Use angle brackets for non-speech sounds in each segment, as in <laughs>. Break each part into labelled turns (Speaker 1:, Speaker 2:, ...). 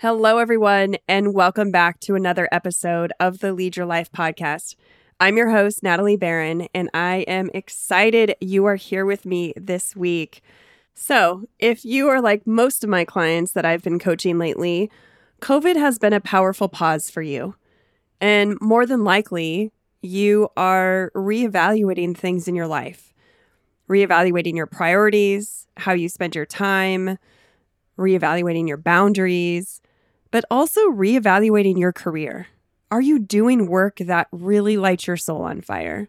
Speaker 1: Hello, everyone, and welcome back to another episode of the Lead Your Life podcast. I'm your host, Natalie Barron, and I am excited you are here with me this week. So, if you are like most of my clients that I've been coaching lately, COVID has been a powerful pause for you. And more than likely, you are reevaluating things in your life, reevaluating your priorities, how you spend your time, reevaluating your boundaries but also reevaluating your career. Are you doing work that really lights your soul on fire?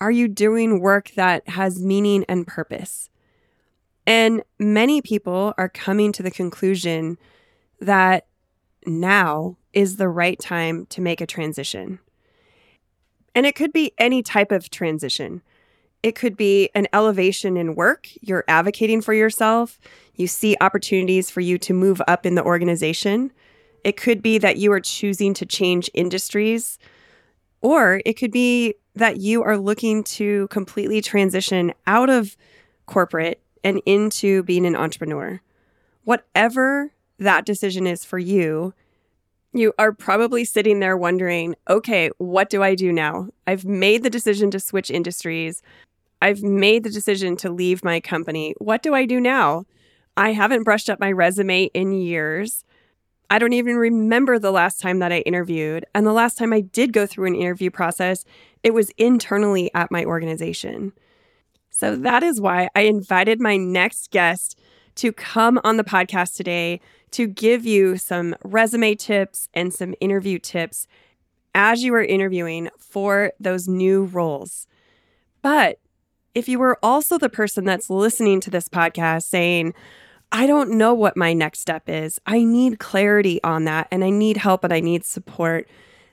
Speaker 1: Are you doing work that has meaning and purpose? And many people are coming to the conclusion that now is the right time to make a transition. And it could be any type of transition. It could be an elevation in work. You're advocating for yourself. You see opportunities for you to move up in the organization. It could be that you are choosing to change industries, or it could be that you are looking to completely transition out of corporate and into being an entrepreneur. Whatever that decision is for you, you are probably sitting there wondering, okay, what do I do now? I've made the decision to switch industries. I've made the decision to leave my company. What do I do now? I haven't brushed up my resume in years. I don't even remember the last time that I interviewed. And the last time I did go through an interview process, it was internally at my organization. So that is why I invited my next guest to come on the podcast today to give you some resume tips and some interview tips as you are interviewing for those new roles. But if you were also the person that's listening to this podcast saying, I don't know what my next step is, I need clarity on that, and I need help and I need support,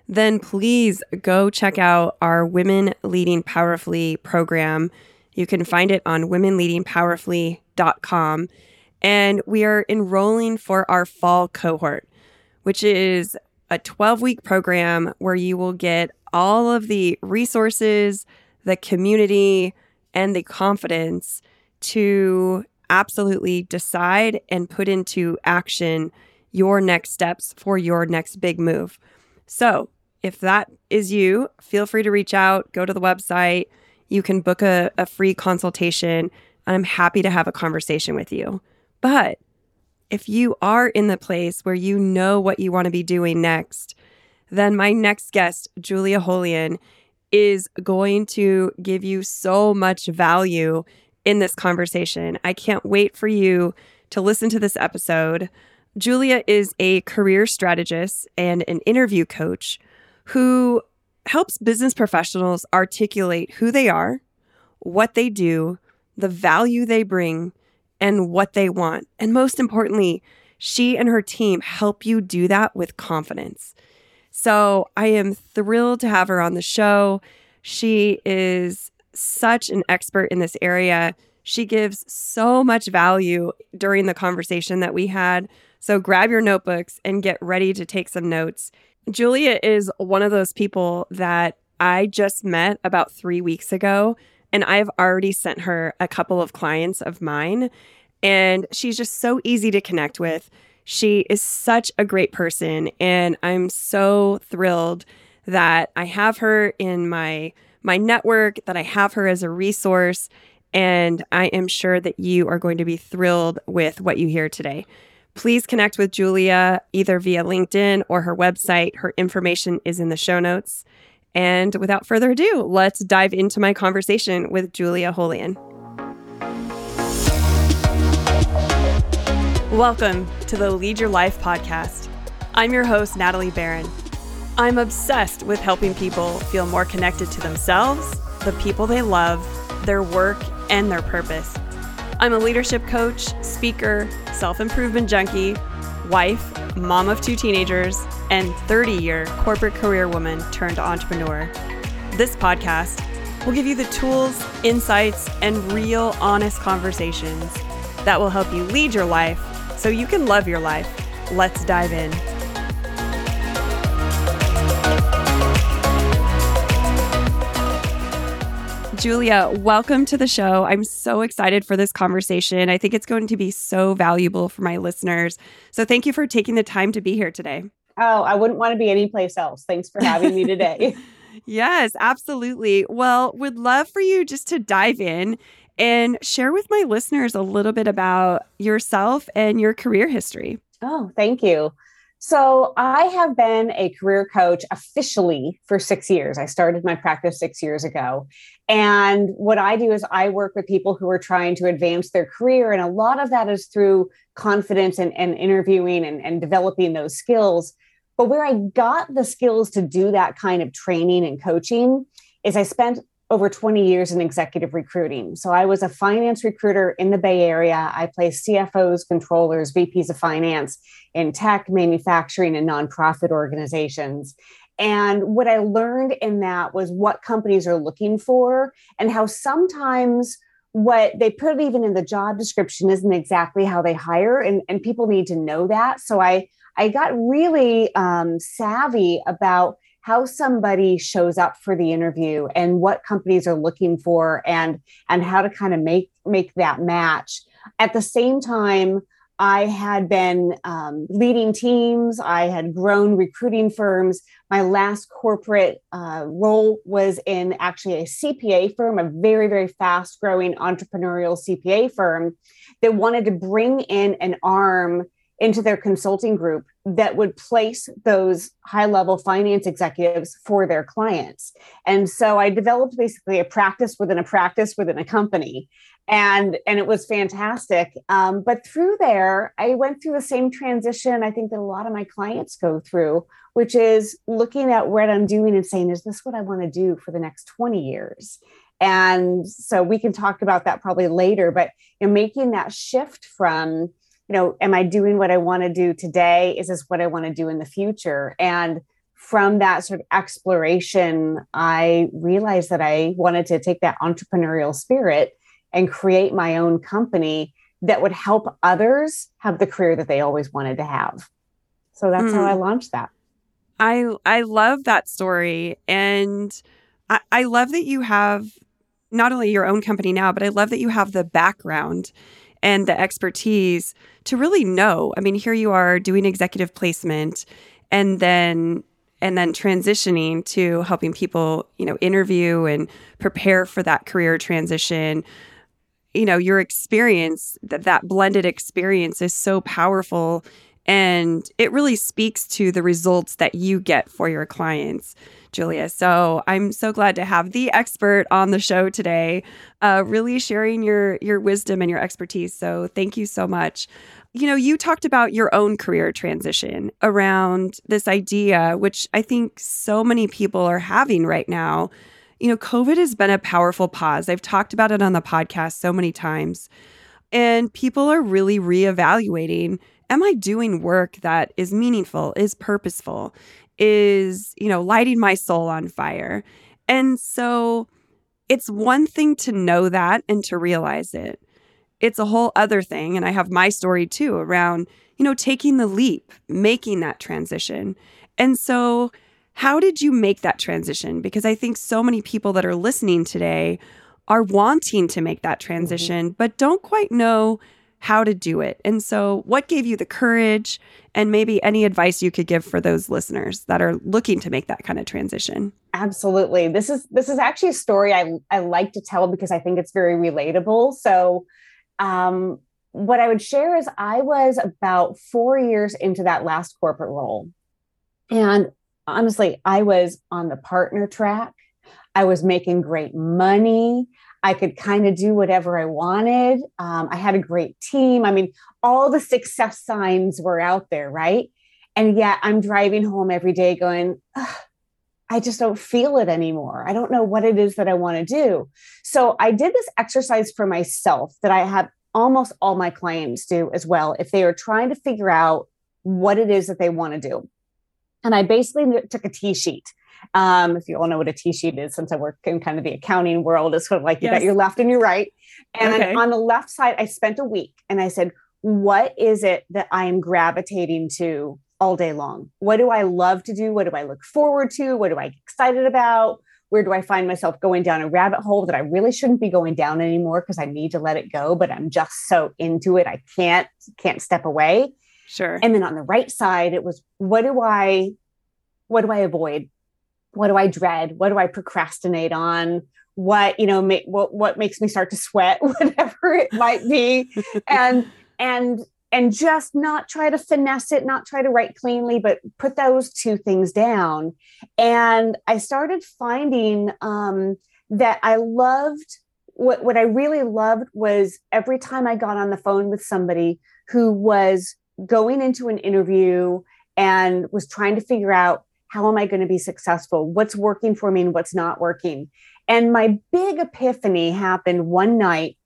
Speaker 1: then please go check out our Women Leading Powerfully program. You can find it on womenleadingpowerfully.com. And we are enrolling for our fall cohort, which is a 12 week program where you will get all of the resources, the community, and the confidence to absolutely decide and put into action your next steps for your next big move. So, if that is you, feel free to reach out, go to the website. You can book a, a free consultation, and I'm happy to have a conversation with you. But if you are in the place where you know what you want to be doing next, then my next guest, Julia Holian, is going to give you so much value in this conversation. I can't wait for you to listen to this episode. Julia is a career strategist and an interview coach who helps business professionals articulate who they are, what they do, the value they bring, and what they want. And most importantly, she and her team help you do that with confidence. So I am thrilled to have her on the show. She is such an expert in this area. She gives so much value during the conversation that we had. So grab your notebooks and get ready to take some notes. Julia is one of those people that I just met about three weeks ago, and I've already sent her a couple of clients of mine. And she's just so easy to connect with. She is such a great person, and I'm so thrilled that I have her in my my network, that I have her as a resource, and I am sure that you are going to be thrilled with what you hear today. Please connect with Julia either via LinkedIn or her website. Her information is in the show notes. And without further ado, let's dive into my conversation with Julia Holian. Welcome to the Lead Your Life podcast. I'm your host, Natalie Barron. I'm obsessed with helping people feel more connected to themselves, the people they love, their work, and their purpose. I'm a leadership coach, speaker, self improvement junkie, wife, mom of two teenagers, and 30 year corporate career woman turned entrepreneur. This podcast will give you the tools, insights, and real honest conversations that will help you lead your life so you can love your life. Let's dive in. Julia, welcome to the show. I'm so excited for this conversation. I think it's going to be so valuable for my listeners. So, thank you for taking the time to be here today.
Speaker 2: Oh, I wouldn't want to be anyplace else. Thanks for having me today. <laughs>
Speaker 1: yes, absolutely. Well, would love for you just to dive in and share with my listeners a little bit about yourself and your career history.
Speaker 2: Oh, thank you. So, I have been a career coach officially for six years. I started my practice six years ago. And what I do is I work with people who are trying to advance their career. And a lot of that is through confidence and, and interviewing and, and developing those skills. But where I got the skills to do that kind of training and coaching is I spent over 20 years in executive recruiting. So I was a finance recruiter in the Bay Area. I placed CFOs, controllers, VPs of finance in tech, manufacturing, and nonprofit organizations. And what I learned in that was what companies are looking for and how sometimes what they put even in the job description isn't exactly how they hire and, and people need to know that so i i got really um, savvy about how somebody shows up for the interview and what companies are looking for and and how to kind of make make that match. At the same time i had been um, leading teams i had grown recruiting firms. My last corporate uh, role was in actually a cpa firm a very very fast growing entrepreneurial cpa firm that wanted to bring in an arm into their consulting group that would place those high level finance executives for their clients. And so I developed basically a practice within a practice within a company. And, and it was fantastic. Um, but through there, I went through the same transition I think that a lot of my clients go through, which is looking at what I'm doing and saying, is this what I want to do for the next 20 years? And so we can talk about that probably later, but you know, making that shift from you know, am I doing what I want to do today? Is this what I want to do in the future? And from that sort of exploration, I realized that I wanted to take that entrepreneurial spirit and create my own company that would help others have the career that they always wanted to have. So that's mm. how I hmm. launched that.
Speaker 1: I I love that story. And I, I love that you have not only your own company now, but I love that you have the background and the expertise to really know. I mean, here you are doing executive placement and then and then transitioning to helping people, you know, interview and prepare for that career transition. You know, your experience that that blended experience is so powerful and it really speaks to the results that you get for your clients. Julia. So I'm so glad to have the expert on the show today, uh, really sharing your your wisdom and your expertise. So thank you so much. You know, you talked about your own career transition around this idea, which I think so many people are having right now. You know, COVID has been a powerful pause. I've talked about it on the podcast so many times. And people are really reevaluating am I doing work that is meaningful, is purposeful? is, you know, lighting my soul on fire. And so it's one thing to know that and to realize it. It's a whole other thing. And I have my story too around, you know, taking the leap, making that transition. And so, how did you make that transition? Because I think so many people that are listening today are wanting to make that mm-hmm. transition, mm-hmm. but don't quite know how to do it. And so, what gave you the courage and maybe any advice you could give for those listeners that are looking to make that kind of transition?
Speaker 2: Absolutely. This is this is actually a story I I like to tell because I think it's very relatable. So, um what I would share is I was about 4 years into that last corporate role. And honestly, I was on the partner track. I was making great money. I could kind of do whatever I wanted. Um, I had a great team. I mean, all the success signs were out there, right? And yet I'm driving home every day going, I just don't feel it anymore. I don't know what it is that I want to do. So I did this exercise for myself that I have almost all my clients do as well if they are trying to figure out what it is that they want to do. And I basically took a T sheet um, if you all know what a T sheet is, since I work in kind of the accounting world, it's sort of like you yes. got your left and your right. And okay. on the left side, I spent a week and I said, what is it that I am gravitating to all day long? What do I love to do? What do I look forward to? What do I get excited about? Where do I find myself going down a rabbit hole that I really shouldn't be going down anymore because I need to let it go, but I'm just so into it I can't can't step away.
Speaker 1: Sure.
Speaker 2: And then on the right side, it was what do I what do I avoid? What do I dread? What do I procrastinate on? What, you know, what what makes me start to sweat, <laughs> whatever it might be. and and and just not try to finesse it, not try to write cleanly, but put those two things down. And I started finding um, that I loved what, what I really loved was every time I got on the phone with somebody who was going into an interview and was trying to figure out how am I going to be successful? What's working for me and what's not working? And my big epiphany happened one night.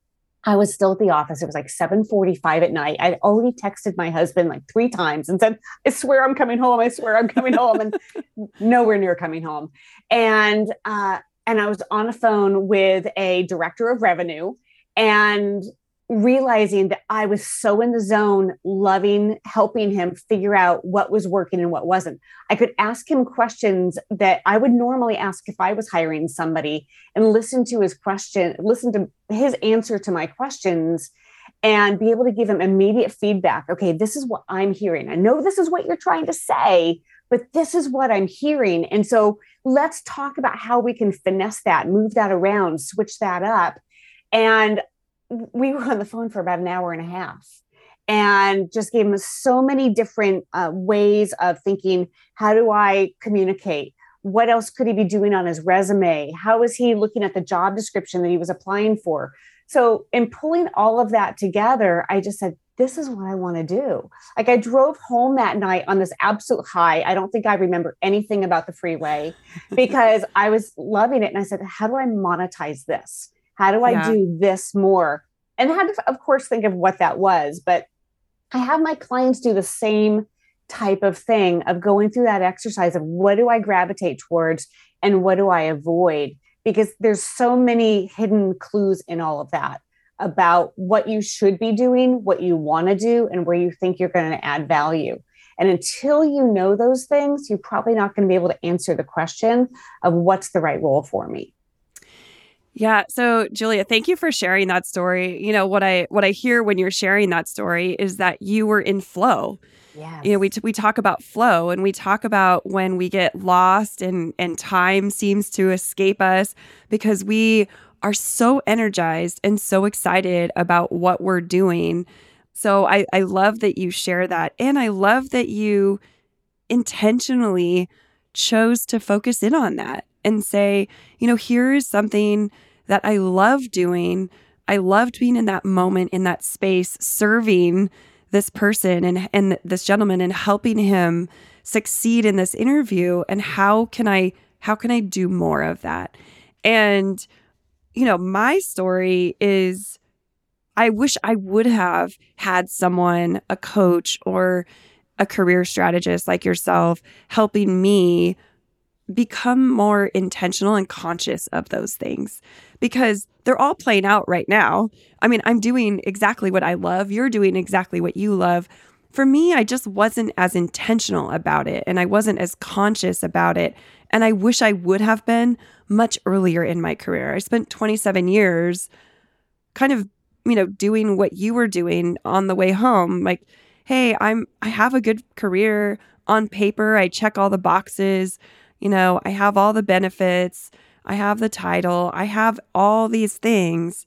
Speaker 2: I was still at the office. It was like 7:45 at night. I'd already texted my husband like three times and said, "I swear I'm coming home. I swear I'm coming home," and <laughs> nowhere near coming home. And uh, and I was on a phone with a director of revenue, and realizing that I was so in the zone, loving helping him figure out what was working and what wasn't. I could ask him questions that I would normally ask if I was hiring somebody and listen to his question, listen to his answer to my questions and be able to give him immediate feedback. Okay, this is what I'm hearing. I know this is what you're trying to say, but this is what I'm hearing. And so let's talk about how we can finesse that, move that around, switch that up. And we were on the phone for about an hour and a half and just gave him so many different uh, ways of thinking how do i communicate? What else could he be doing on his resume? How is he looking at the job description that he was applying for? So in pulling all of that together i just said this is what i want to do. Like i drove home that night on this absolute high. I don't think i remember anything about the freeway because i was loving it and i said how do i monetize this how do I yeah. do this more? And I had to, of course, think of what that was. But I have my clients do the same type of thing of going through that exercise of what do I gravitate towards and what do I avoid? Because there's so many hidden clues in all of that about what you should be doing, what you want to do, and where you think you're going to add value. And until you know those things, you're probably not going to be able to answer the question of what's the right role for me.
Speaker 1: Yeah. So Julia, thank you for sharing that story. You know, what I what I hear when you're sharing that story is that you were in flow.
Speaker 2: Yeah.
Speaker 1: You know, we t- we talk about flow and we talk about when we get lost and and time seems to escape us because we are so energized and so excited about what we're doing. So I I love that you share that and I love that you intentionally chose to focus in on that and say, you know, here is something that I love doing. I loved being in that moment, in that space, serving this person and, and this gentleman and helping him succeed in this interview. And how can I, how can I do more of that? And, you know, my story is I wish I would have had someone, a coach or a career strategist like yourself, helping me become more intentional and conscious of those things because they're all playing out right now. I mean, I'm doing exactly what I love. You're doing exactly what you love. For me, I just wasn't as intentional about it and I wasn't as conscious about it. And I wish I would have been much earlier in my career. I spent 27 years kind of, you know, doing what you were doing on the way home. Like, hey, I'm I have a good career on paper. I check all the boxes you know, I have all the benefits, I have the title, I have all these things,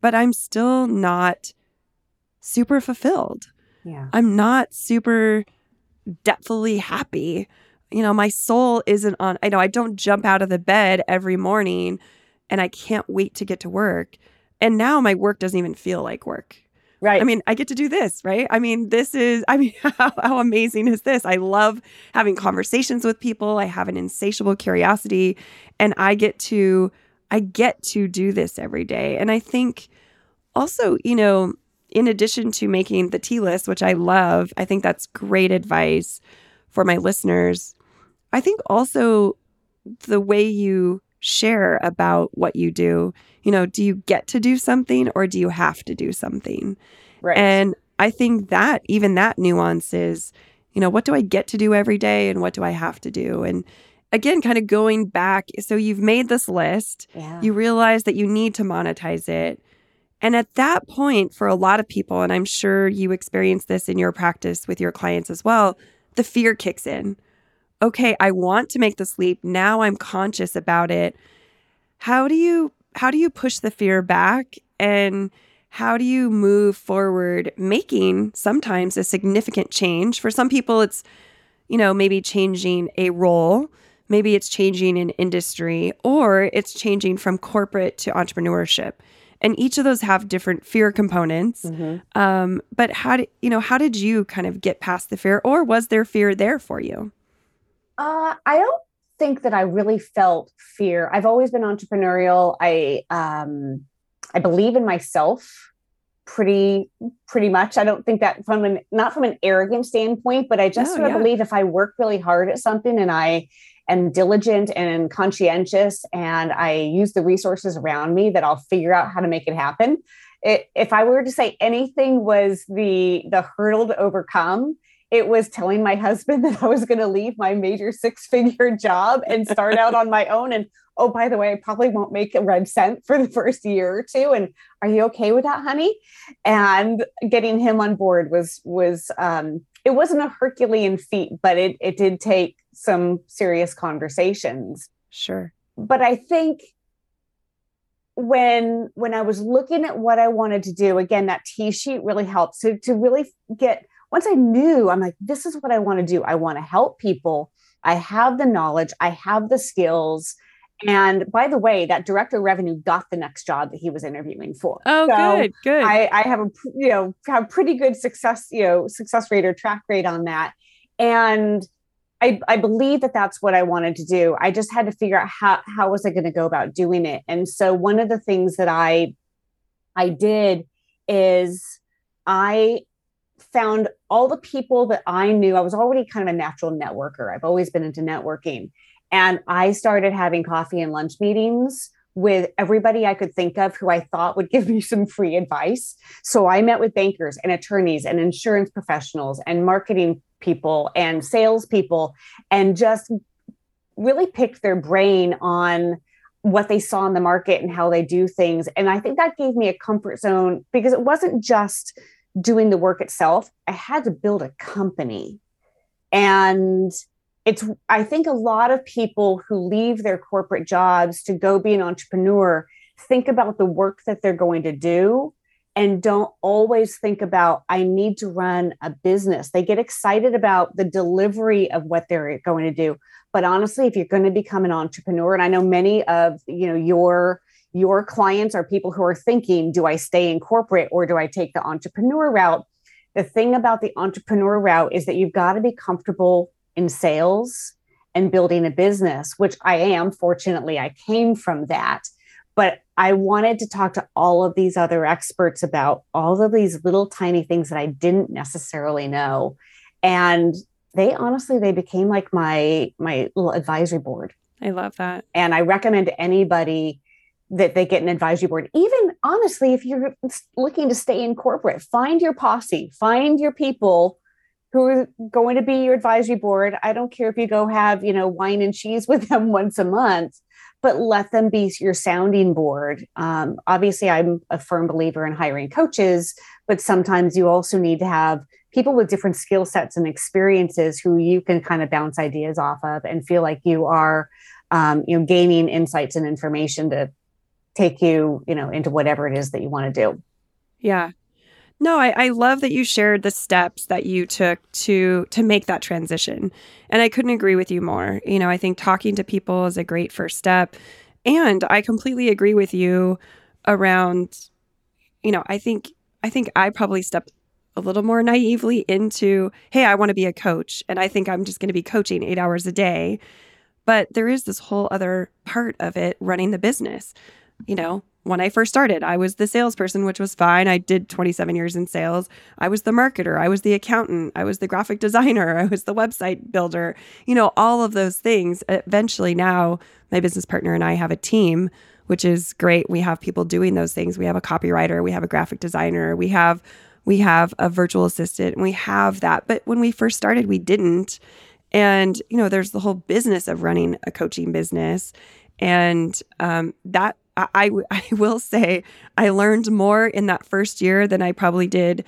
Speaker 1: but I'm still not super fulfilled.
Speaker 2: Yeah.
Speaker 1: I'm not super depthfully happy. You know, my soul isn't on, I know I don't jump out of the bed every morning and I can't wait to get to work. And now my work doesn't even feel like work.
Speaker 2: Right.
Speaker 1: I mean, I get to do this, right? I mean, this is, I mean, <laughs> how, how amazing is this? I love having conversations with people. I have an insatiable curiosity and I get to, I get to do this every day. And I think also, you know, in addition to making the T list, which I love, I think that's great advice for my listeners. I think also the way you share about what you do you know, do you get to do something or do you have to do something?
Speaker 2: Right.
Speaker 1: And I think that even that nuance is, you know, what do I get to do every day and what do I have to do? And again, kind of going back. So you've made this list,
Speaker 2: Yeah.
Speaker 1: you realize that you need to monetize it. And at that point, for a lot of people, and I'm sure you experience this in your practice with your clients as well, the fear kicks in. Okay, I want to make this leap. Now I'm conscious about it. How do you how do you push the fear back? And how do you move forward making sometimes a significant change? For some people it's you know, maybe changing a role, maybe it's changing an industry or it's changing from corporate to entrepreneurship. And each of those have different fear components.
Speaker 2: Mhm.
Speaker 1: um, but how did you know how did you kind of get past the fear or was there fear there for you?
Speaker 2: Uh, I don't think that I really felt fear. I've always been entrepreneurial. I um, I believe in myself pretty pretty much. I don't think that from an not from an arrogant standpoint, but I just sort of
Speaker 1: yeah.
Speaker 2: believe if I work really hard at something and I am diligent and conscientious and I use the resources around me, that I'll figure out how to make it happen. It, if I were to say anything was the the hurdle to overcome, it was telling my husband <laughs> that I was going to leave my major six figure <laughs> job and start out on my own. And oh, by the way, I probably won't make a red cent for the first year or two. And are you okay with that, honey? And getting him on board was was um, it wasn't a Herculean feat, but it it did take some serious conversations.
Speaker 1: sure
Speaker 2: But I think when when I was looking at what I wanted to do, again, that T sheet really helped. So to really get once I knew, I'm like, this is what I want to do. I want to help people. I have the knowledge, I have the skills. And by the way, that director of revenue got the next job that he was interviewing for.
Speaker 1: oh
Speaker 2: So
Speaker 1: good good
Speaker 2: I, I have a you know have pretty good success you know success rate or track rate on that, and I I believe that that's what I wanted to do. I just had to figure out how how was I going to go about doing it. And so one of the things that I I did is I found all the people that I knew. I was already kind of a natural networker. I've always been into networking. And I started having coffee and lunch meetings with everybody I could think of who I thought would give <laughs> me some free advice. So I met with bankers and attorneys and insurance professionals and marketing people and salespeople and just really picked their brain on what they saw in the market and how they do things. And I think that gave me a comfort zone because it wasn't just doing the work itself, I had to build a company. And it's, I think a lot of people who leave their corporate jobs to go be an entrepreneur think about the work that they're going to do and don't always think about, I need to run a business. They get excited about the delivery of what they're going to do. But honestly, if you're going to become an entrepreneur, and I know many of you know your your clients are people who are thinking, do I stay in corporate or do I take the entrepreneur route? The thing about the entrepreneur route is that you've got to be comfortable in sales and building a business, which I am. Fortunately, I came from that. But I wanted to talk to all of these other experts about all of these little tiny things that I didn't necessarily know. And they honestly, they became like my my little advisory board.
Speaker 1: i love that
Speaker 2: And I recommend anybody that they get an advisory board. Even honestly, if you're looking to stay in corporate, find your posse, find your people who are going to be your advisory board. I don't care if you go have, you know, wine and cheese <laughs> with them once a month, but let them be your sounding board. Um, obviously, I'm a firm believer in hiring coaches, but sometimes you also need to have people with different skill sets and experiences who you can kind of bounce ideas off of and feel like you are, um, you know, gaining insights and information to take you, you know, into whatever it is that you want to do.
Speaker 1: Yeah. No, I, I love that you shared the steps that you took to to make that transition. And I couldn't agree with you more. You know, I think talking to people is a great first step. And I completely agree with you around, you know, I think I think I probably stepped a little more naively into, hey, I want to be a coach. And I think I'm just going to be coaching eight hours a day. But there is this whole other part of it running the business. You know, when I first started, I was the salesperson, which was fine. I did 27 years in sales. I was the marketer. I was the accountant. I was the graphic designer. <laughs> I was the website builder. You know, all of those things. Eventually, now my business partner and I have a team, which is great. We have people doing those things. We have a copywriter. We have a graphic designer. We have we have a virtual assistant and we have that. But when we first started, we didn't. And, you know, there's the whole business of running a coaching business. And um, that I, I, <laughs> I will say I learned more in that first year than I probably did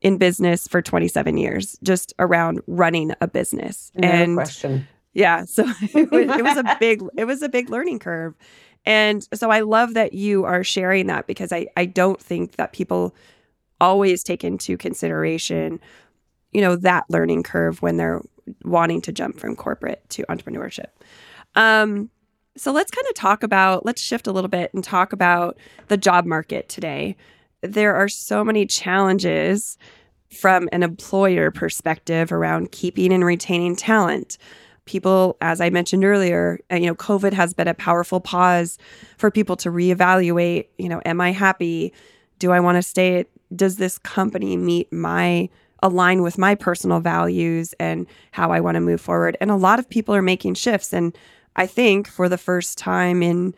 Speaker 1: in business for 27 years, just around running a business.
Speaker 2: No and question.
Speaker 1: Yeah. <laughs> So <laughs> it was, it was a big, it was a big learning curve. And so I love that you are sharing that because I, I don't think that people always take into consideration, you know, that learning curve when they're wanting to jump from corporate to entrepreneurship. Um, so let's kind of talk about, let's shift a little bit and talk about the job market today. There are so many challenges from an employer perspective around keeping and retaining talent people, as I mentioned earlier, uh, you know, COVID has been a powerful pause for people to reevaluate, you know, am I happy? Do I want to stay? Does this company meet my align with my personal values and how I want to move forward? And a lot of people are making shifts. And I think for the first time in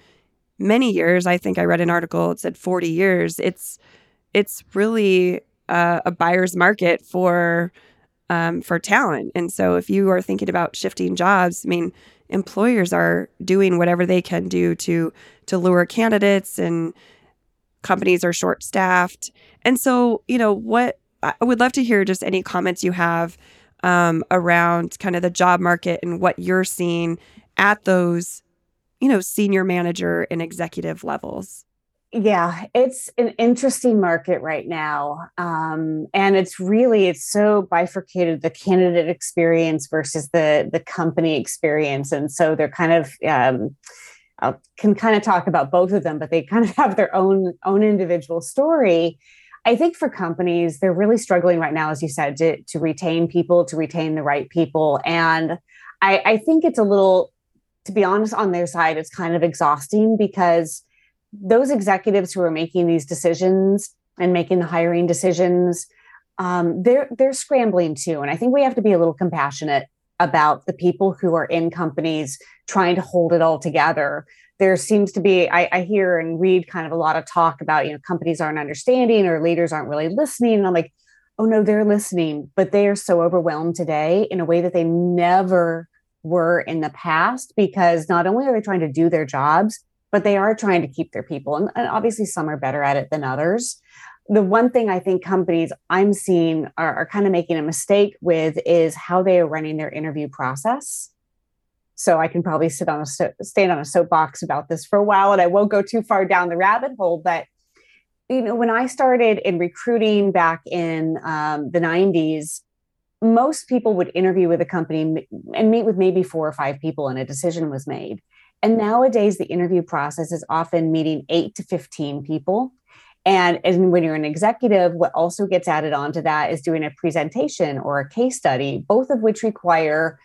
Speaker 1: many years, I think I read an article, it said 40 years, it's it's really uh, a buyer's market for um, for talent. And so if you are thinking about shifting jobs, I mean, employers are doing whatever they can do to to lure candidates and companies are short staffed. And so, you know, what I would love to hear just any comments you have um, around kind of the job market and what you're seeing at those, you know, senior manager and executive levels?
Speaker 2: Yeah it's an interesting market right now um, and it's really it's so bifurcated the candidate experience versus the the company experience and so they're kind of um, I can kind of talk about both of them but they kind of <laughs> have their own own individual story. I think for companies they're really struggling right now as you said to, to retain people to retain the right people and I, I think it's a little to be honest on their side it's kind of exhausting because those executives who are making these decisions and making the hiring decisions, um, they're they're scrambling too. And I think we have to be a little compassionate about the people who are in companies trying to hold it all together. There seems to be, I, I hear and read kind of a lot of talk about, you know, companies aren't understanding or leaders aren't really listening. And I'm like, oh no, they're listening, but they are so overwhelmed today in a way that they never were in the past because not only are they trying to do their jobs, but they are trying to keep their people. And, and obviously, some are better at it than others. The one thing I think companies I'm seeing are, are kind of making a mistake with is how they are running their interview process. So I can probably sit on a stand on a soapbox about this for a while, and I won't go too far down the rabbit hole. But you know, when I started in recruiting back in um, the '90s, most people would interview with a company and meet with maybe four or five people, and a decision was made. And nowadays, the interview process is often meeting eight to 15 people. And, and when you're an executive, what also gets added onto that is doing a presentation or a case study, both of which require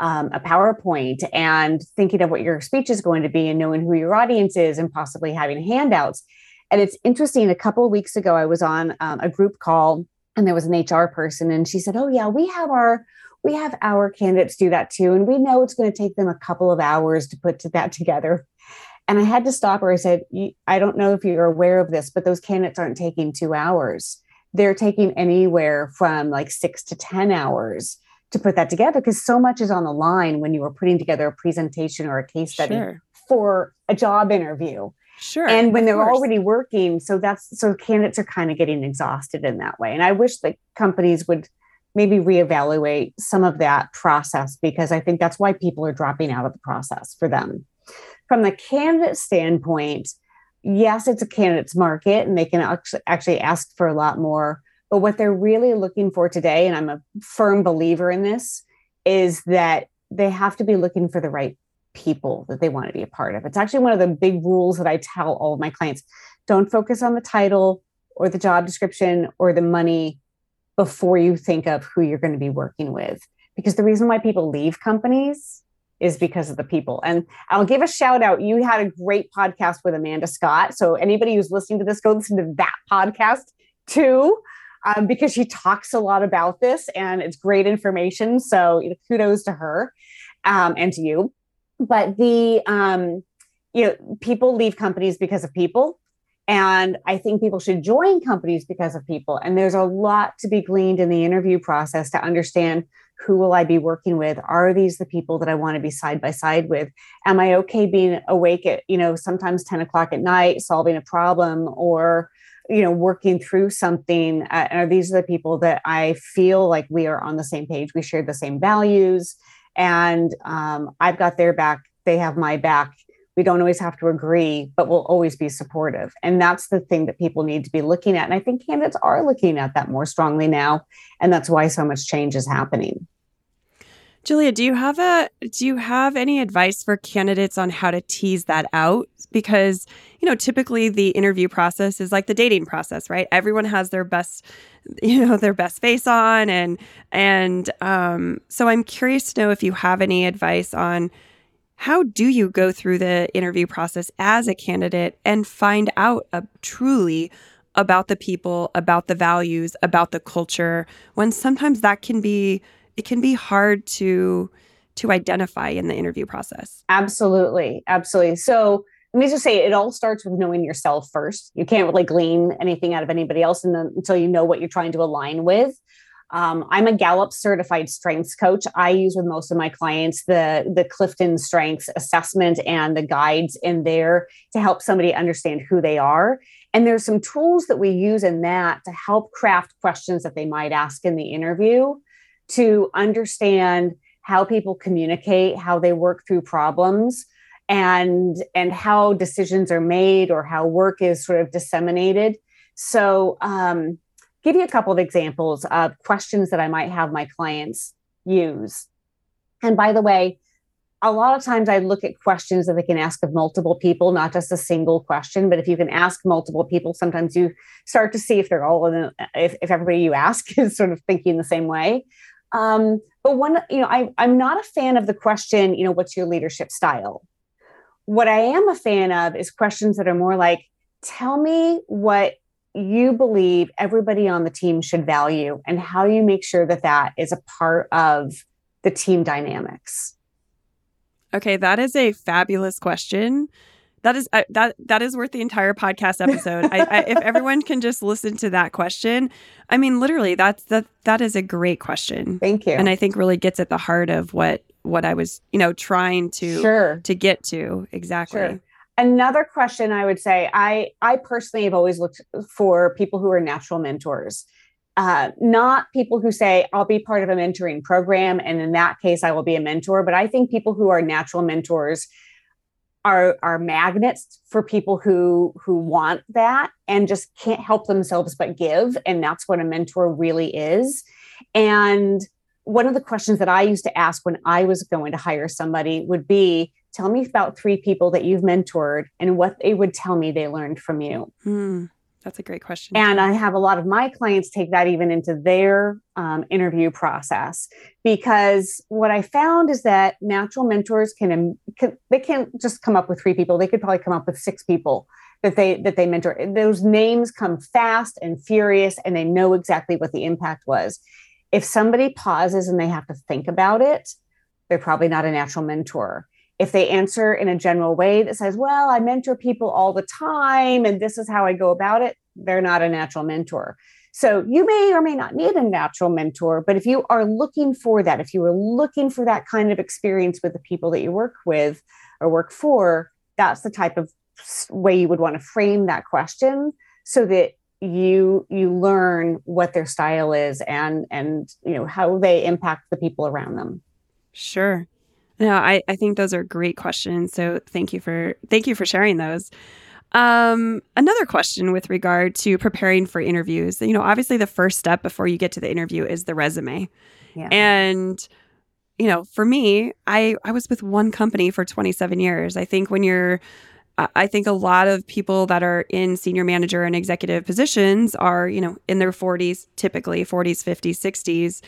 Speaker 2: um, a PowerPoint and thinking of what your speech is going to be and knowing who your audience is and possibly having handouts. And it's interesting. A couple of weeks ago, I was on um, a group call and there was an HR person, and she said, Oh, yeah, we have our we have our candidates do that too. And we know it's going to take them a couple of hours to put that together. And I had to stop her. I said, I don't know if you're aware of this, but those candidates aren't taking two hours. They're taking anywhere from like six to 10 hours to put that together because so much is on the line when you are putting together a presentation or a case study sure. for a job interview.
Speaker 1: Sure.
Speaker 2: And when they're course. already working, so that's so candidates are kind of getting exhausted in that way. And I wish that companies would maybe reevaluate some of that process because I think that's why people are dropping out of the process for them. From the candidate standpoint, yes, it's a candidate's market and they can actually ask for a lot more. But what they're really looking for today, and I'm a firm believer in this, is that they have to be looking for the right people that they want to be a part of. It's actually one of the big rules that I tell all of my clients don't focus on the title or the job description or the money before you think of who you're going to be working with. Because the reason why people leave companies is because of the people. And I'll give a shout out. You had a great podcast with Amanda Scott. So anybody who's listening to this, go listen to that podcast too, um, because she talks a lot about this and it's great information. So kudos to her um, and to you. But the um, you know, people leave companies because of people. And I think people should join companies because of people. And there's a lot to be gleaned in the interview process to understand who will I be working with? Are these the people that I want to be side by side with? Am I okay being awake at, you know, sometimes 10 o'clock at night, solving a problem or, you know, working through something? Uh, are these the people that I feel like we are on the same page? We share the same values and um, I've got their back, they have my back we don't always have to agree, but we'll always be supportive. And that's the thing that people need to be looking at. And I think candidates are looking at that more strongly now. And that's why so much change is happening.
Speaker 1: Julia, do you have a do you have any advice for candidates on how to tease that out? Because, you know, typically the interview process is like the dating process, right? Everyone has their best, <laughs> you know, their best face on and and um so I'm curious to know if you have any advice on how do you go through the interview process as a candidate and find out uh, truly about the people, about the values, about the culture when sometimes that can be it can be hard to to identify in the interview process.
Speaker 2: Absolutely. Absolutely. So let me just say it all starts with knowing yourself first. You can't really glean anything out of anybody else until you know what you're trying to align with. Um, I'm a Gallup certified strengths coach. I use with most of my clients the the Clifton Strengths assessment and the guides in there to help somebody understand who they are. And there's some tools that we use in that to help craft questions that they might ask in the interview to understand how people communicate, how they work through problems, and and how decisions are made or how work is sort of disseminated. So um, give you a couple of examples of questions that I might have my clients use. And by the way, a lot of times I look at questions that they can ask of multiple people, not just a single question. But if you can ask multiple people, sometimes you start to see if they're all in the, if, if everybody you ask <laughs> is sort of thinking the same way. Um, but one, you know, I, I'm not a fan of the question, you know, what's your leadership style? What I am a fan of is questions that are more like, tell me what you believe everybody on the team should value and how you make sure that that is a part of the team dynamics.
Speaker 1: Okay that is a fabulous question. That is uh, that that is worth the entire podcast episode. I, I, if everyone can just listen to that question i mean literally that's that that is a great question.
Speaker 2: Thank you.
Speaker 1: And i think really gets at the heart of what what i was you know trying to
Speaker 2: sure.
Speaker 1: to get to. Exactly.
Speaker 2: Sure. Another question i would say i i personally have always looked for people who are natural mentors. Uh, not people who say i'll be part of a mentoring program and in that case i will be a mentor but i think people who are natural mentors are are magnets for people who who want that and just can't help themselves but give and that's what a mentor really is. And one of the questions that i used to ask when i was going to hire somebody would be tell me about three people that you've mentored and what they would tell me they learned from you.
Speaker 1: Hmm, that's a great question.
Speaker 2: And I have a lot of my clients take that even into their um, interview process because what I found is that natural mentors can, can they can't just come up with three people. They could probably come up with six people that they that they mentor. Those names come fast and furious, and they know exactly what the impact was. If somebody pauses and they have to think about it, they're probably not a natural mentor if they answer in a general way that says, Well, I mentor people all the time and this is how I go about it, they're not a natural mentor. So you may or may not need a natural mentor, but if you are looking for that, if you are looking for that kind of experience with the people that you work with or work for, that's the type of way you would want to frame that question so that you you learn what their style is and and you know how they impact the people around them
Speaker 1: sure no, I, I think those are great questions. So thank you for thank you for sharing those. Um, another question with regard to preparing for interviews. You know, obviously the first step before you get to the interview is the resume. Yeah. And you know, for me, I I was with one company for 27 years. I think when you're I think a lot of people that are in senior manager and executive positions are, you know, in their 40s, typically 40s, 50s, 60s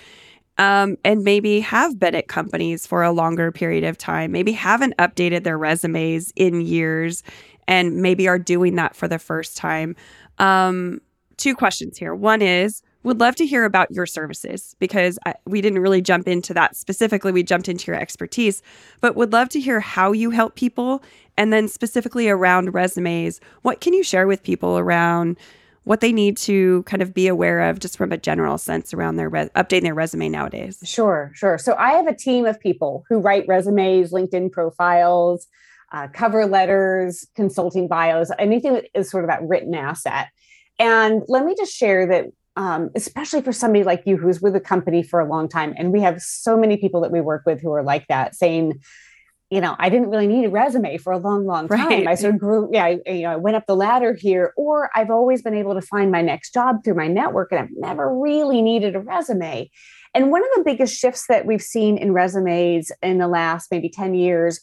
Speaker 1: um, and maybe have been at companies for a longer period of time, maybe haven't updated their resumes in years, and maybe are doing that for the first time. Um, two questions here. One is, would love to hear about your services because I, we didn't really jump into that specifically. We jumped into your expertise, but would love to hear how you help people. And then specifically around resumes, what can you share with people around what they need to kind of be aware of just from a general sense around their updating their resume nowadays.
Speaker 2: Sure, sure. So I have a team of people who write resumes, LinkedIn profiles, uh, cover letters, consulting bios, anything that is sort of that written asset. And let me just share that, um, especially for somebody like you who's with a company for a long time, and we have so many people that we work with who are like that, saying, you know, I didn't really need a resume for a long, long time. Right. I sort of grew, yeah, I, you know, I went up the ladder here, or I've always been able to find my next job through my network, and I've never really needed a resume. And one of the biggest shifts that we've seen in resumes in the last maybe 10 years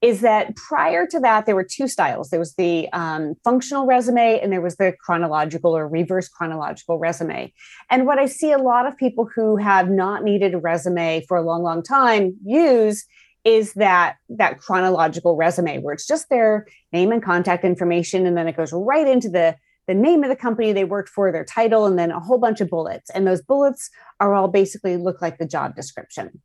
Speaker 2: is that prior to that, there were two styles. There was the um, functional resume and there was the chronological or reverse chronological resume. And what I see a lot of people who have not needed a resume for a long, long time use is that that chronological resume where it's just their name and contact information and then it goes right into the the name of the company they worked for their title and then a whole bunch of bullets and those bullets are all basically look like the job description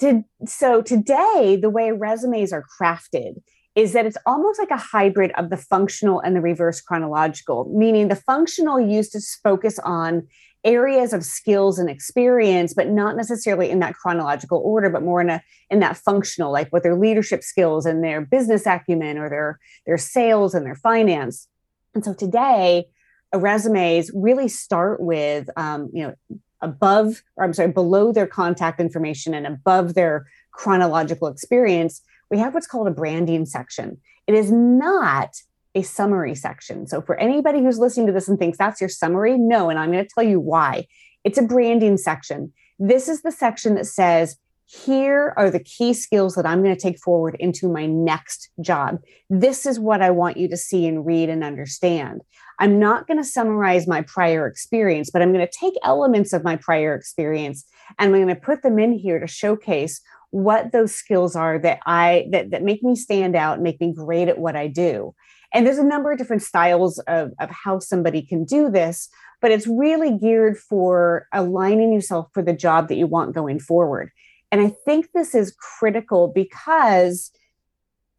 Speaker 2: to, so today, the way resumes are crafted is that it's almost like a hybrid of the functional and the reverse chronological, meaning the functional used to focus on areas of skills and experience, but not necessarily in that chronological order, but more in a in that functional, like what their leadership skills and their business acumen or their their sales and their finance. And so today, resumes really start with um, you know above, or I'm sorry, below their contact information and above their chronological experience, we have what's called a branding section. It is not a summary section. So, for anybody who's listening to this and thinks that's your summary, no. And I'm going to tell you why. It's a branding section. This is the section that says, here are the key skills that I'm going to take forward into my next job. This is what I want you to see and read and understand. I'm not going to summarize my prior experience, but I'm going to take elements of my prior experience and I'm going to put them in here to showcase what those skills are that I that, that make me stand out, make me great at what I do. And there's a number of different styles of, of how somebody can do this, but it's really geared for aligning yourself for the job that you want going forward. And I think this is critical because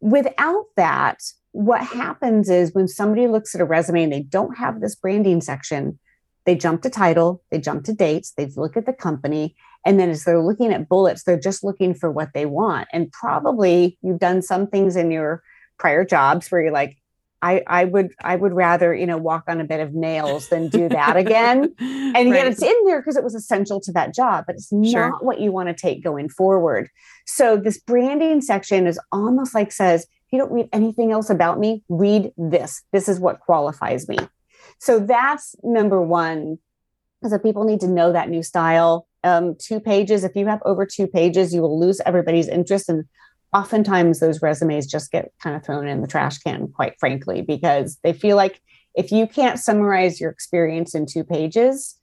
Speaker 2: without that, what happens is when somebody looks at a resume and they don't have this branding section, they jump to title, they jump to dates, they look at the company, and then as they're looking at bullets, they're just looking for what they want. And probably you've done some things in your prior jobs where you're like, I, I would I would rather you know walk on a bed of nails than do that again. <laughs> and right. yet it's in there because it was essential to that job, but it's sure. not what you want to take going forward. So this branding section is almost like says, you don't read anything else about me, read this. This is what qualifies me. So that's number one. So people need to know that new style. Um, two pages. If you have over two pages, you will lose everybody's interest and oftentimes those resumes just get kind of thrown in the trash can, quite frankly, because they feel like if you can't summarize your experience in two pages,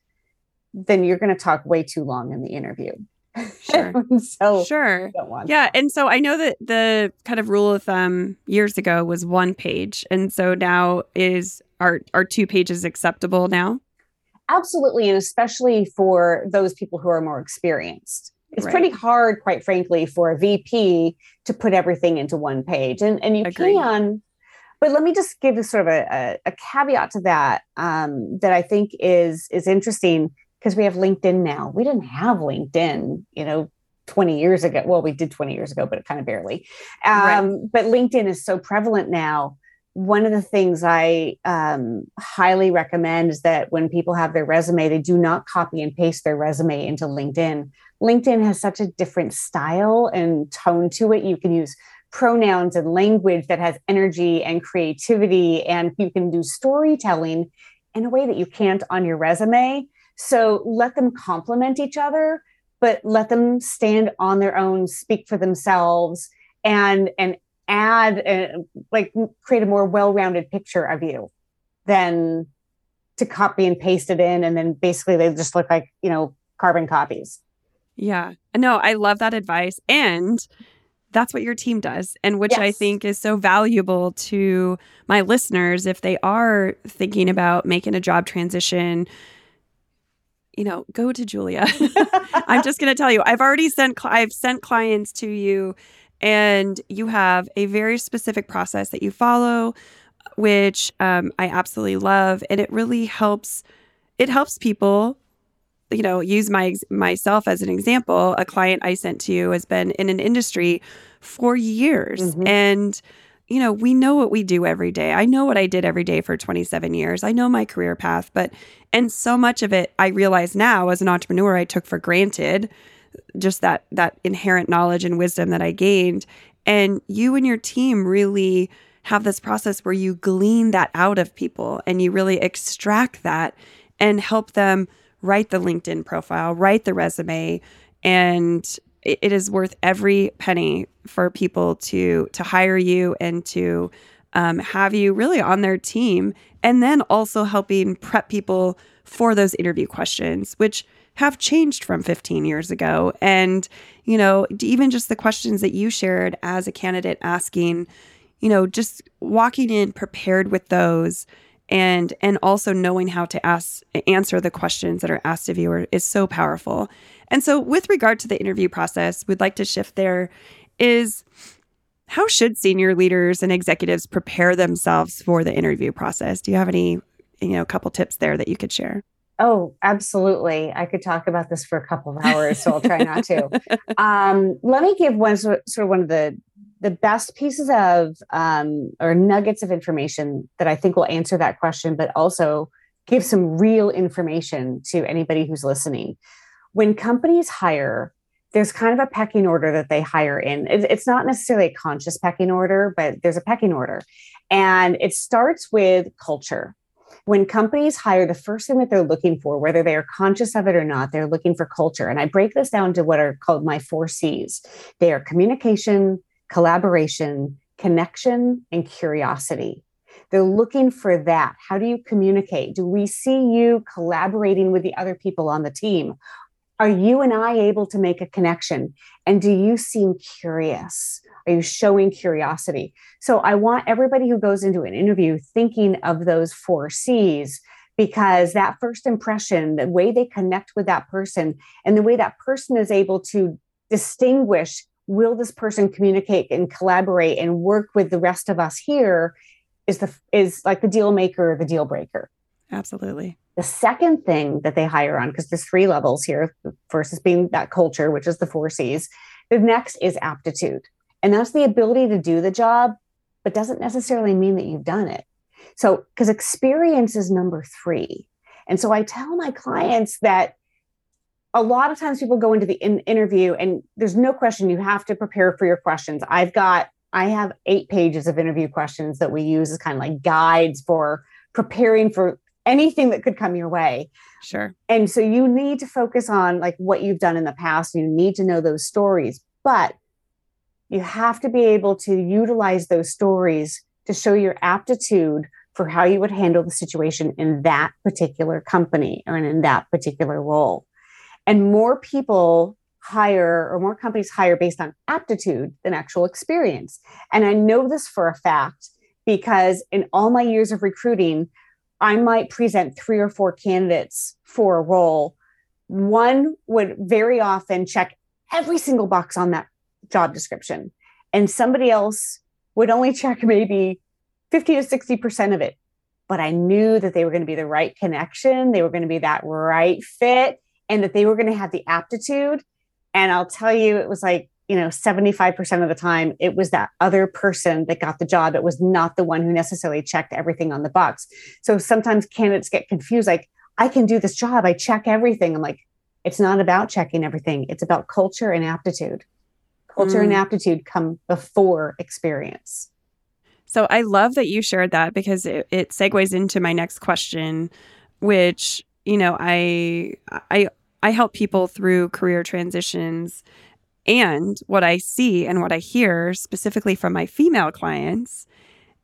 Speaker 2: then you're going to talk way too long in the interview. <laughs>
Speaker 1: Sure. so sure. Yeah. And so I know that the kind of rule of thumb years ago was one page. And so now is are are two pages acceptable now?
Speaker 2: Absolutely. And especially for those people who are more experienced it's right. pretty hard, quite frankly, for a VP to put everything into one page. And and you Agreed. can, but let me just give sort of a, a, a caveat to that um, that I think is is interesting because we have LinkedIn now. We didn't have LinkedIn, you know, 20 years ago. Well, we did 20 years ago, but kind of barely. Um, right. But LinkedIn is so prevalent now. One of the things I um, highly recommend is that when people have their resume, they do not copy and paste their resume into LinkedIn. LinkedIn has such a different style and tone to it. You can use pronouns and language that has energy and creativity, and you can do storytelling in a way that you can't on your resume. So let them complement each other, but let them stand on their own, speak for themselves, and and add uh, like create a more well-rounded picture of you than to copy and paste it in and then basically they just look like you know carbon copies
Speaker 1: yeah. No, I love that advice. And that's what your team does, and which yes. I think is so valuable to my listeners if they are thinking about making a job transition. You know, go to Julia. <laughs> <laughs> I'm just going to tell you, I've already sent I've sent clients to you, and you have a very specific process that you follow which um, I absolutely love, and it really helps. It helps people you know use my myself as an example a client i sent to you has been in an industry for years mm-hmm. and you know we know what we do every day. I know what i did every day for 27 years. I know my career path but and so much of it i realize now as an entrepreneur i took for granted just that that inherent knowledge and wisdom that i gained. And you and your team really have this process where you glean that out of people and you really extract that and help them write the LinkedIn profile, write the resume, and it is worth every penny for people to to hire you and to um, have you really on their team, and then also helping prep people for those interview questions, which have changed from 15 years ago. And, you know, even just the questions that you shared as a candidate asking, you know, just walking in prepared with those and and also knowing how to ask answer the questions that are asked of you is so powerful. And so with regard to the interview process, we'd like to shift there is how should senior leaders and executives prepare themselves for the interview process? Do you have any, you know, a couple tips there that you could share?
Speaker 2: Oh, absolutely. I could talk about this for a couple of hours, so I'll try not to. <laughs> Um, let me give one sort of one of the the best pieces of um, or nuggets of information that I think will answer that question, but also give some real information to anybody who's listening. When companies hire, there's kind of a pecking order that they hire in. It's not necessarily a conscious pecking order, but there's a pecking order. And it starts with culture. When companies hire, the first thing that they're looking for, whether they are conscious of it or not, they're looking for culture. And I break this down to what are called my four C's they are communication, collaboration, connection, and curiosity. They're looking for that. How do you communicate? Do we see you collaborating with the other people on the team? Are you and I able to make a connection? And do you seem curious? Are you showing curiosity? So I want everybody who goes into an interview thinking of those four C's because that first impression, the way they connect with that person, and the way that person is able to distinguish will this person communicate and collaborate and work with the rest of us here is the is like the deal maker the deal breaker.
Speaker 1: Absolutely.
Speaker 2: The second thing that they hire on because there's three levels here the first is being that culture which is the four c's the next is aptitude. And that's the ability to do the job but doesn't necessarily mean that you've done it. So because experience is number three. And so i tell my clients that a lot of times people go into the in- interview and there's no question you have to prepare for your questions. I've got I have eight pages of interview questions that we use as kind of like guides for preparing for anything that could come your way.
Speaker 1: Sure.
Speaker 2: And so you need to focus on like what you've done in the past. You need to know those stories, but you have to be able to utilize those stories to show your aptitude for how you would handle the situation in that particular company or in that particular role. And more people hire or more companies hire based on aptitude than actual experience. And I know this for a fact because in all my years of recruiting, I might present three or four candidates for a role. One would very often check every single box on that job description, and somebody else would only check maybe 50 to 60% of it. But I knew that they were going to be the right connection, they were going to be that right fit and that they were going to have the aptitude. And I'll tell you, it was like, you know, 75% of the time, it was that other person that got the job. It was not the one who necessarily checked everything on the box. So sometimes candidates get confused like, I can do this job. I check everything. I'm like, it's not about checking everything, it's about culture and aptitude. Culture mm. and aptitude come before experience.
Speaker 1: So I love that you shared that because it, it segues into my next question, which you know, I I I help people through career transitions and what I see and what I hear specifically from my female clients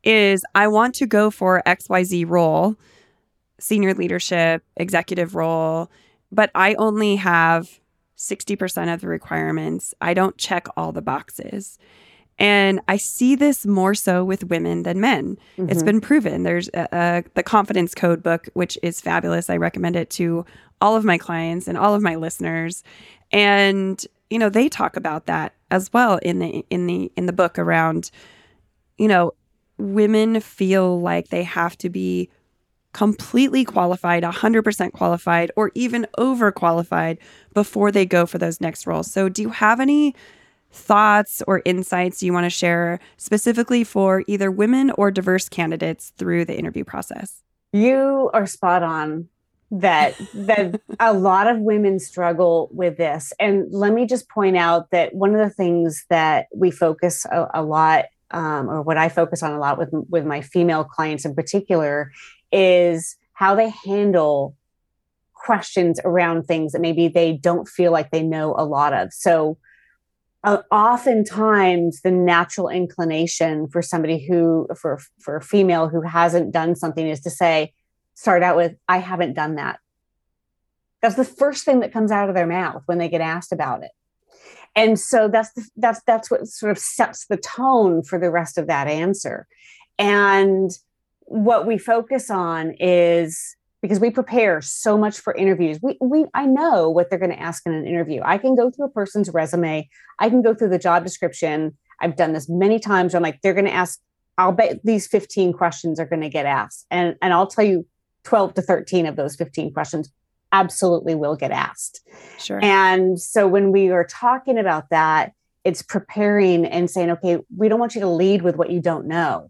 Speaker 1: is I want to go for XYZ role, senior leadership, executive role, but I only have 60% of the requirements. I don't check all the boxes. And I see this more so with women than men. Mm-hmm. It's been proven. There's a, a, the Confidence Code book, which is fabulous. I recommend it to all of my clients and all of my listeners. And you know, they talk about that as well in the in the in the book around, you know, women feel like they have to be completely qualified, 100% qualified, or even overqualified before they go for those next roles. So, do you have any thoughts or insights you want to share specifically for either women or diverse candidates through the interview process?
Speaker 2: You are spot on that that <laughs> a lot of women struggle with this and let me just point out that one of the things that we focus a, a lot um, or what i focus on a lot with with my female clients in particular is how they handle questions around things that maybe they don't feel like they know a lot of. So, uh, oftentimes, the natural inclination for somebody who, for for a female who hasn't done something, is to say, start out with, "I haven't done that." That's the first thing that comes out of their mouth when they get asked about it, and so that's the, that's that's what sort of sets the tone for the rest of that answer, and what we focus on is because we prepare so much for interviews. We, we I know what they're going to ask in an interview. I can go through a person's resume. I can go through the job description. I've done this many times. I'm like, they're going to ask. I'll bet these 15 questions are going to get asked, and and I'll tell you, 12 to 13 of those 15 questions absolutely will get asked.
Speaker 1: Sure.
Speaker 2: And so when we are talking about that, it's preparing and saying, okay, we don't want you to lead with what you don't know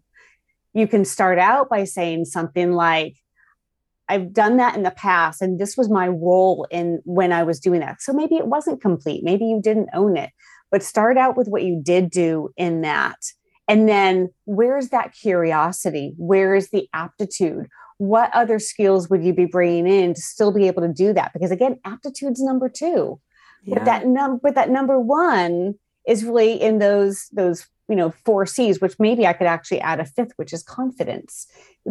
Speaker 2: you can start out by saying something like I've done that in the past and this was my role in when I was doing that. So maybe it wasn't complete. Maybe you didn't own it. But start out with what you did do in that. And then where's that curiosity? Where is the aptitude? What other skills would you be bringing in to still be able to do that? Because again, aptitude's number 2. Yeah. But that number but that number 1 is really in those those you know four c's which maybe i could actually add a fifth which is confidence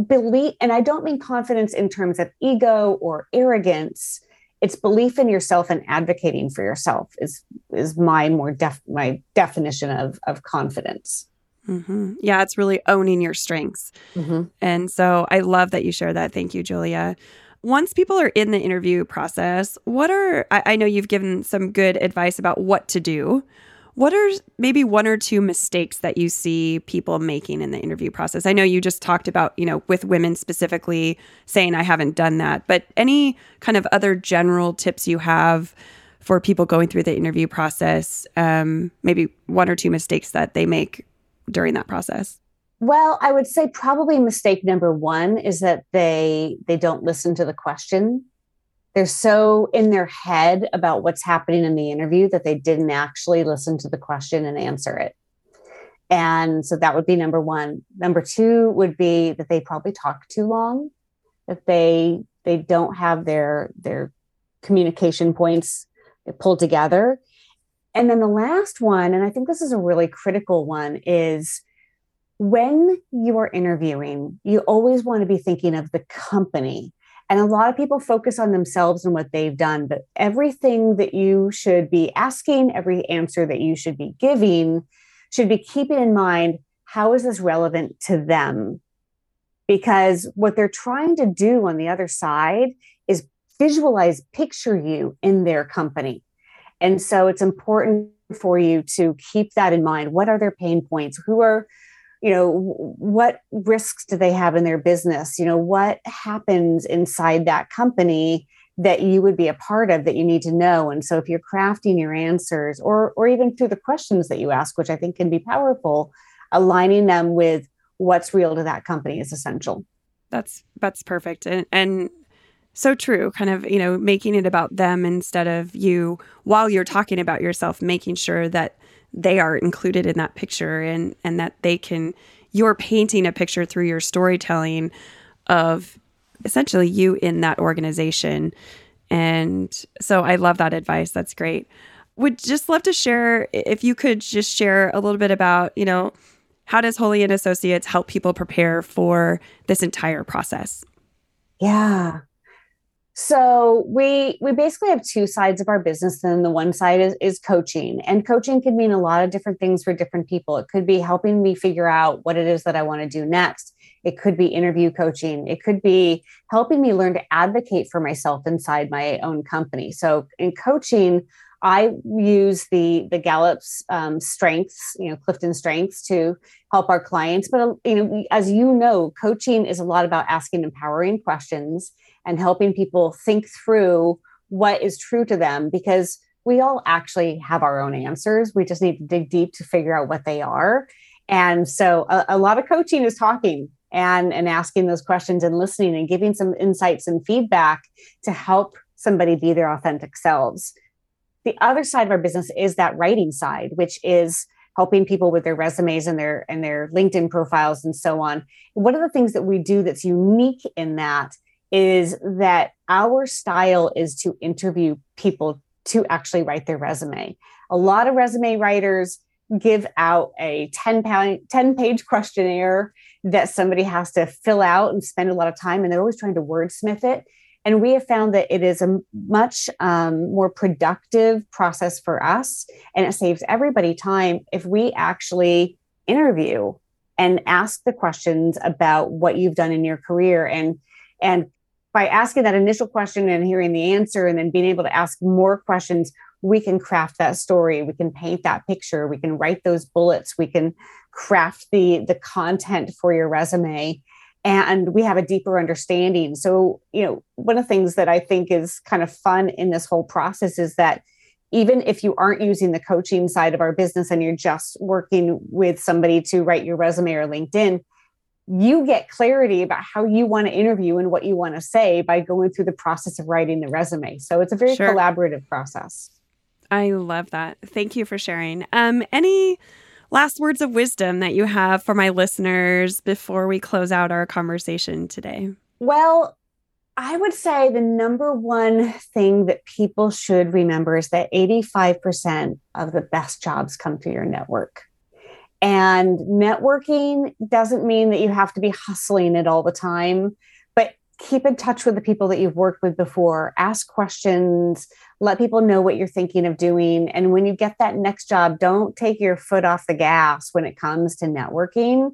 Speaker 2: belief and i don't mean confidence in terms of ego or arrogance it's belief in yourself and advocating for yourself is is my more def my definition of of confidence
Speaker 1: mm-hmm. yeah it's really owning your strengths mm-hmm. and so i love that you share that thank you julia once people are in the interview process what are I, I know you've given some good advice about what to do what are maybe one or two mistakes that you see people making in the interview process? I know you just talked about, you know, with women specifically saying, I haven't done that, but any kind of other general tips you have for people going through the interview process? Um, maybe one or two mistakes that they make during that process?
Speaker 2: Well, I would say probably mistake number one is that they they don't listen to the question they're so in their head about what's happening in the interview that they didn't actually listen to the question and answer it. And so that would be number one. Number two would be that they probably talk too long, that they they don't have their their communication points pulled together. And then the last one, and I think this is a really critical one, is when you are interviewing, you always want to be thinking of the company and a lot of people focus on themselves and what they've done, but everything that you should be asking, every answer that you should be giving, should be keeping in mind how is this relevant to them? Because what they're trying to do on the other side is visualize, picture you in their company. And so it's important for you to keep that in mind. What are their pain points? Who are you know what risks do they have in their business you know what happens inside that company that you would be a part of that you need to know and so if you're crafting your answers or or even through the questions that you ask which i think can be powerful aligning them with what's real to that company is essential
Speaker 1: that's that's perfect and and so true kind of you know making it about them instead of you while you're talking about yourself making sure that they are included in that picture and and that they can you're painting a picture through your storytelling of essentially you in that organization. And so i love that advice. That's great. Would just love to share if you could just share a little bit about you know how does Holian and Associates help people prepare for this entire process?
Speaker 2: Yeah so we we basically have two sides of our business and the one side is, is coaching and coaching can mean a lot of different things for different people. It could be helping me figure out what it is that i want to do next. It could be interview coaching. It could be helping me learn to advocate for myself inside my own company. So in coaching I use the the Gallup's um, strengths, you know, Clifton strengths to help our clients. But you know, as you know, coaching is a lot about asking empowering questions and helping people think through what is true to them because we all actually have our own answers. We just need to dig deep to figure out what they are. And so a, a lot of coaching is talking and, and asking those questions and listening and giving some insights and feedback to help somebody be their authentic selves. The other side of our business is that writing side, which is helping people with their resumes and their and their LinkedIn profiles and so on. One of the things that we do that's unique in that is that our style is to interview people to actually write their resume. A lot of resume writers give out a 10 pound 10 page questionnaire that somebody has to fill out and spend a lot of time and they're always trying to wordsmith it and we have found that it is a much um, more productive process for us and it saves everybody time if we actually interview and ask the questions about what you've done in your career and and by asking that initial question and hearing the answer and then being able to ask more questions we can craft that story. We can paint that picture. We can write those bullets. We can craft the the content for your resume. And we have a deeper understanding. So you know one of the things that i think is kind of fun in this whole process is that even if you aren't using the coaching side of our business and you're just working with somebody to write your resume or linkedin you get clarity about how you want to interview and what you want to say by going through the process of writing the resume so it's a very sure. collaborative process
Speaker 1: I love that. Thank you for sharing. Um, any last words of wisdom that you have for my listeners before we close out our conversation today?
Speaker 2: Well, I would say the number one thing that people should remember is that 85% of the best jobs come through your network. And networking doesn't mean that you have to be hustling it all the time but keep in touch with the people that you've worked with before. Ask questions. Let people know what you're thinking of doing. And when you get that next job don't take your foot off the gas when it comes to networking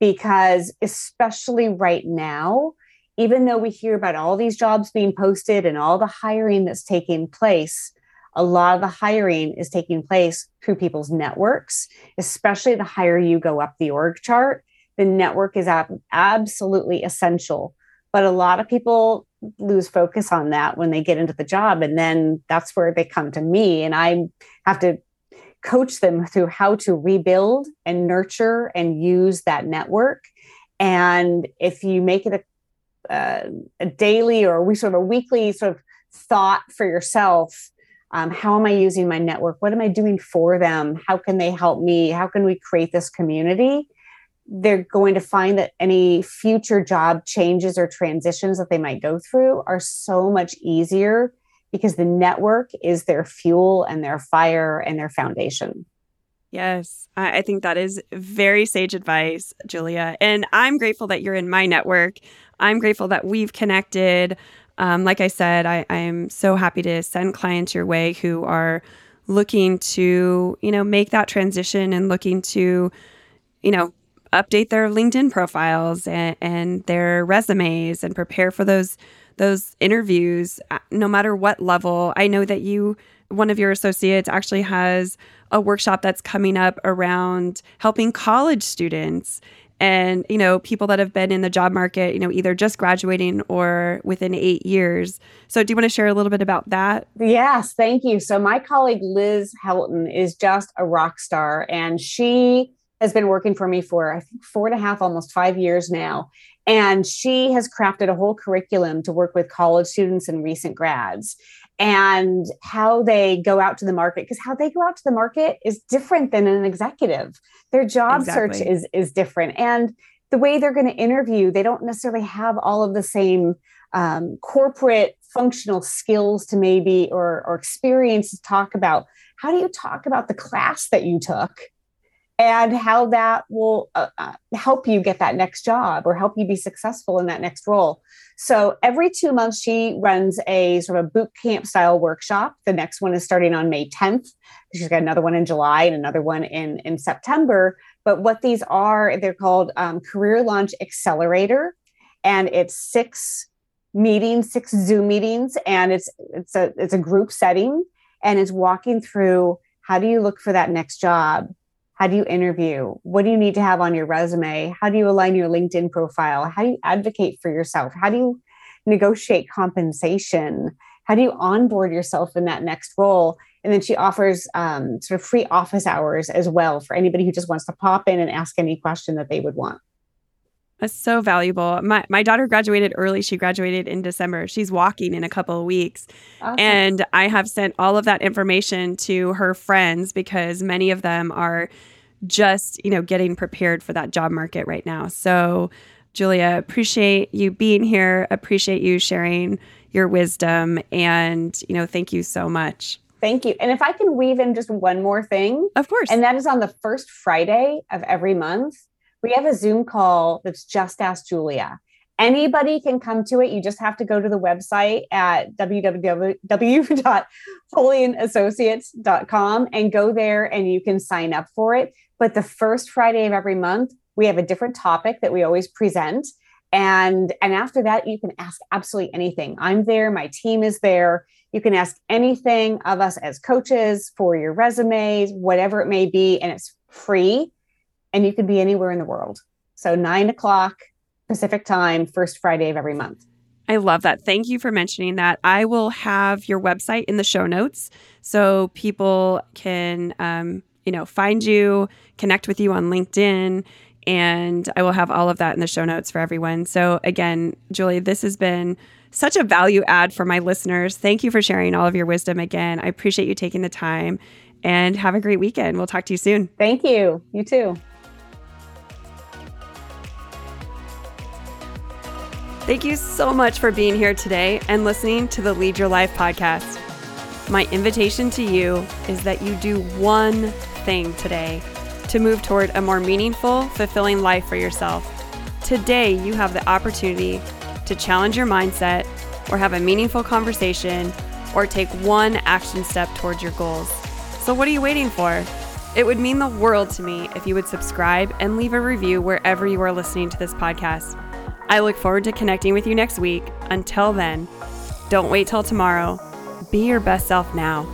Speaker 2: because especially right now even though we hear about all these jobs being posted and all the hiring that's taking place a lot of the hiring is taking place through people's networks especially the higher you go up the org chart the network is ab- absolutely essential but a lot of people lose focus on that when they get into the job. And then that's where they come to me, and I have to coach them through how to rebuild and nurture and use that network. And if you make it a, uh, a daily or we sort of a weekly sort of thought for yourself, um, how am I using my network? What am I doing for them? How can they help me? How can we create this community? they're going to find that any future job changes or transitions that they might go through are so much easier because the network is their fuel and their fire and their foundation.
Speaker 1: Yes, I think that is very sage advice, Julia. And I'm grateful that you're in my network. I'm grateful that we've connected. Um, like I said, I, I'm so happy to send clients your way who are looking to, you know, make that transition and looking to, you know, update their LinkedIn profiles and, and their resumes and prepare for those those interviews uh, no matter what level. I know that you one of your associates actually has a workshop that's coming up around helping college students and you know people that have been in the job market you know either just graduating or within eight years. So do you want to share a little bit about that?
Speaker 2: Yes thank you. So my colleague liz helton is just a rock star and she has been working for me for I think four and a half, almost five years now. And she has crafted a whole curriculum to work with college students and recent grads and how they go out to the market because how they go out to the market is different than an executive. Their job exactly. search is is different and the way they're going to interview they don't necessarily have all of the same um, corporate functional skills to maybe or or experience to talk about. How do you talk about the class that you took and how that will uh, uh, help you get that next job or help you be successful in that next role. So every two months, she runs a sort of a boot camp style workshop. The next one is starting on May 10th. She's got another one in July and another one in, in September. But what these are, they're called um, Career Launch Accelerator. And it's six meetings, six Zoom meetings, and it's it's a it's a group setting and it's walking through how do you look for that next job? How do you interview? What do you need to have on your resume? How do you align your LinkedIn profile? How do you advocate for yourself? How do you negotiate compensation? How do you onboard yourself in that next role? And then she offers um, sort of free office hours as well for anybody who just wants to pop in and ask any question that they would want.
Speaker 1: That's so valuable. My my daughter graduated early. She graduated in December. She's walking in a couple of weeks. Awesome. And I have sent all of that information to her friends because many of them are just, you know, getting prepared for that job market right now. So, Julia, appreciate you being here. Appreciate you sharing your wisdom and, you know, thank you so much.
Speaker 2: Thank you. And if I can weave in just one more thing.
Speaker 1: Of course.
Speaker 2: And that is on the first Friday of every month we have a Zoom call that's just Ask Julia. Anybody can come to it. You just have to go to the website at www.holian&associates.com and go there and you can sign up for it. But the first Friday of every month, we have a different topic that we always present. And, and after that, you can ask absolutely anything. I'm there, my team is there. You can ask anything of us as coaches for your resumes, whatever it may be, and it's free and you could be anywhere in the world. So nine o'clock Pacific time, first Friday of every month.
Speaker 1: I love that. Thank you for mentioning that. I will have your website in the show notes so people can, um, you know, find you, connect with you on LinkedIn, and I will have all of that in the show notes for everyone. So again, Julie, this has been such a value add for my listeners. Thank you for sharing all of your wisdom again. I appreciate you taking the time and have a great weekend. We'll talk to you soon.
Speaker 2: Thank you. You too.
Speaker 1: Thank you so much for being here today and listening to the Lead Your Life podcast. My invitation to you is that you do one thing today to move toward a more meaningful, fulfilling life for yourself. Today, you have the opportunity to challenge your mindset or have a meaningful conversation or take one action step towards your goals. So, what are you waiting for? It would mean the world to me if you would subscribe and leave a review wherever you are listening to this podcast. I look forward to connecting with you next week. Until then, don't wait till tomorrow. Be your best self now.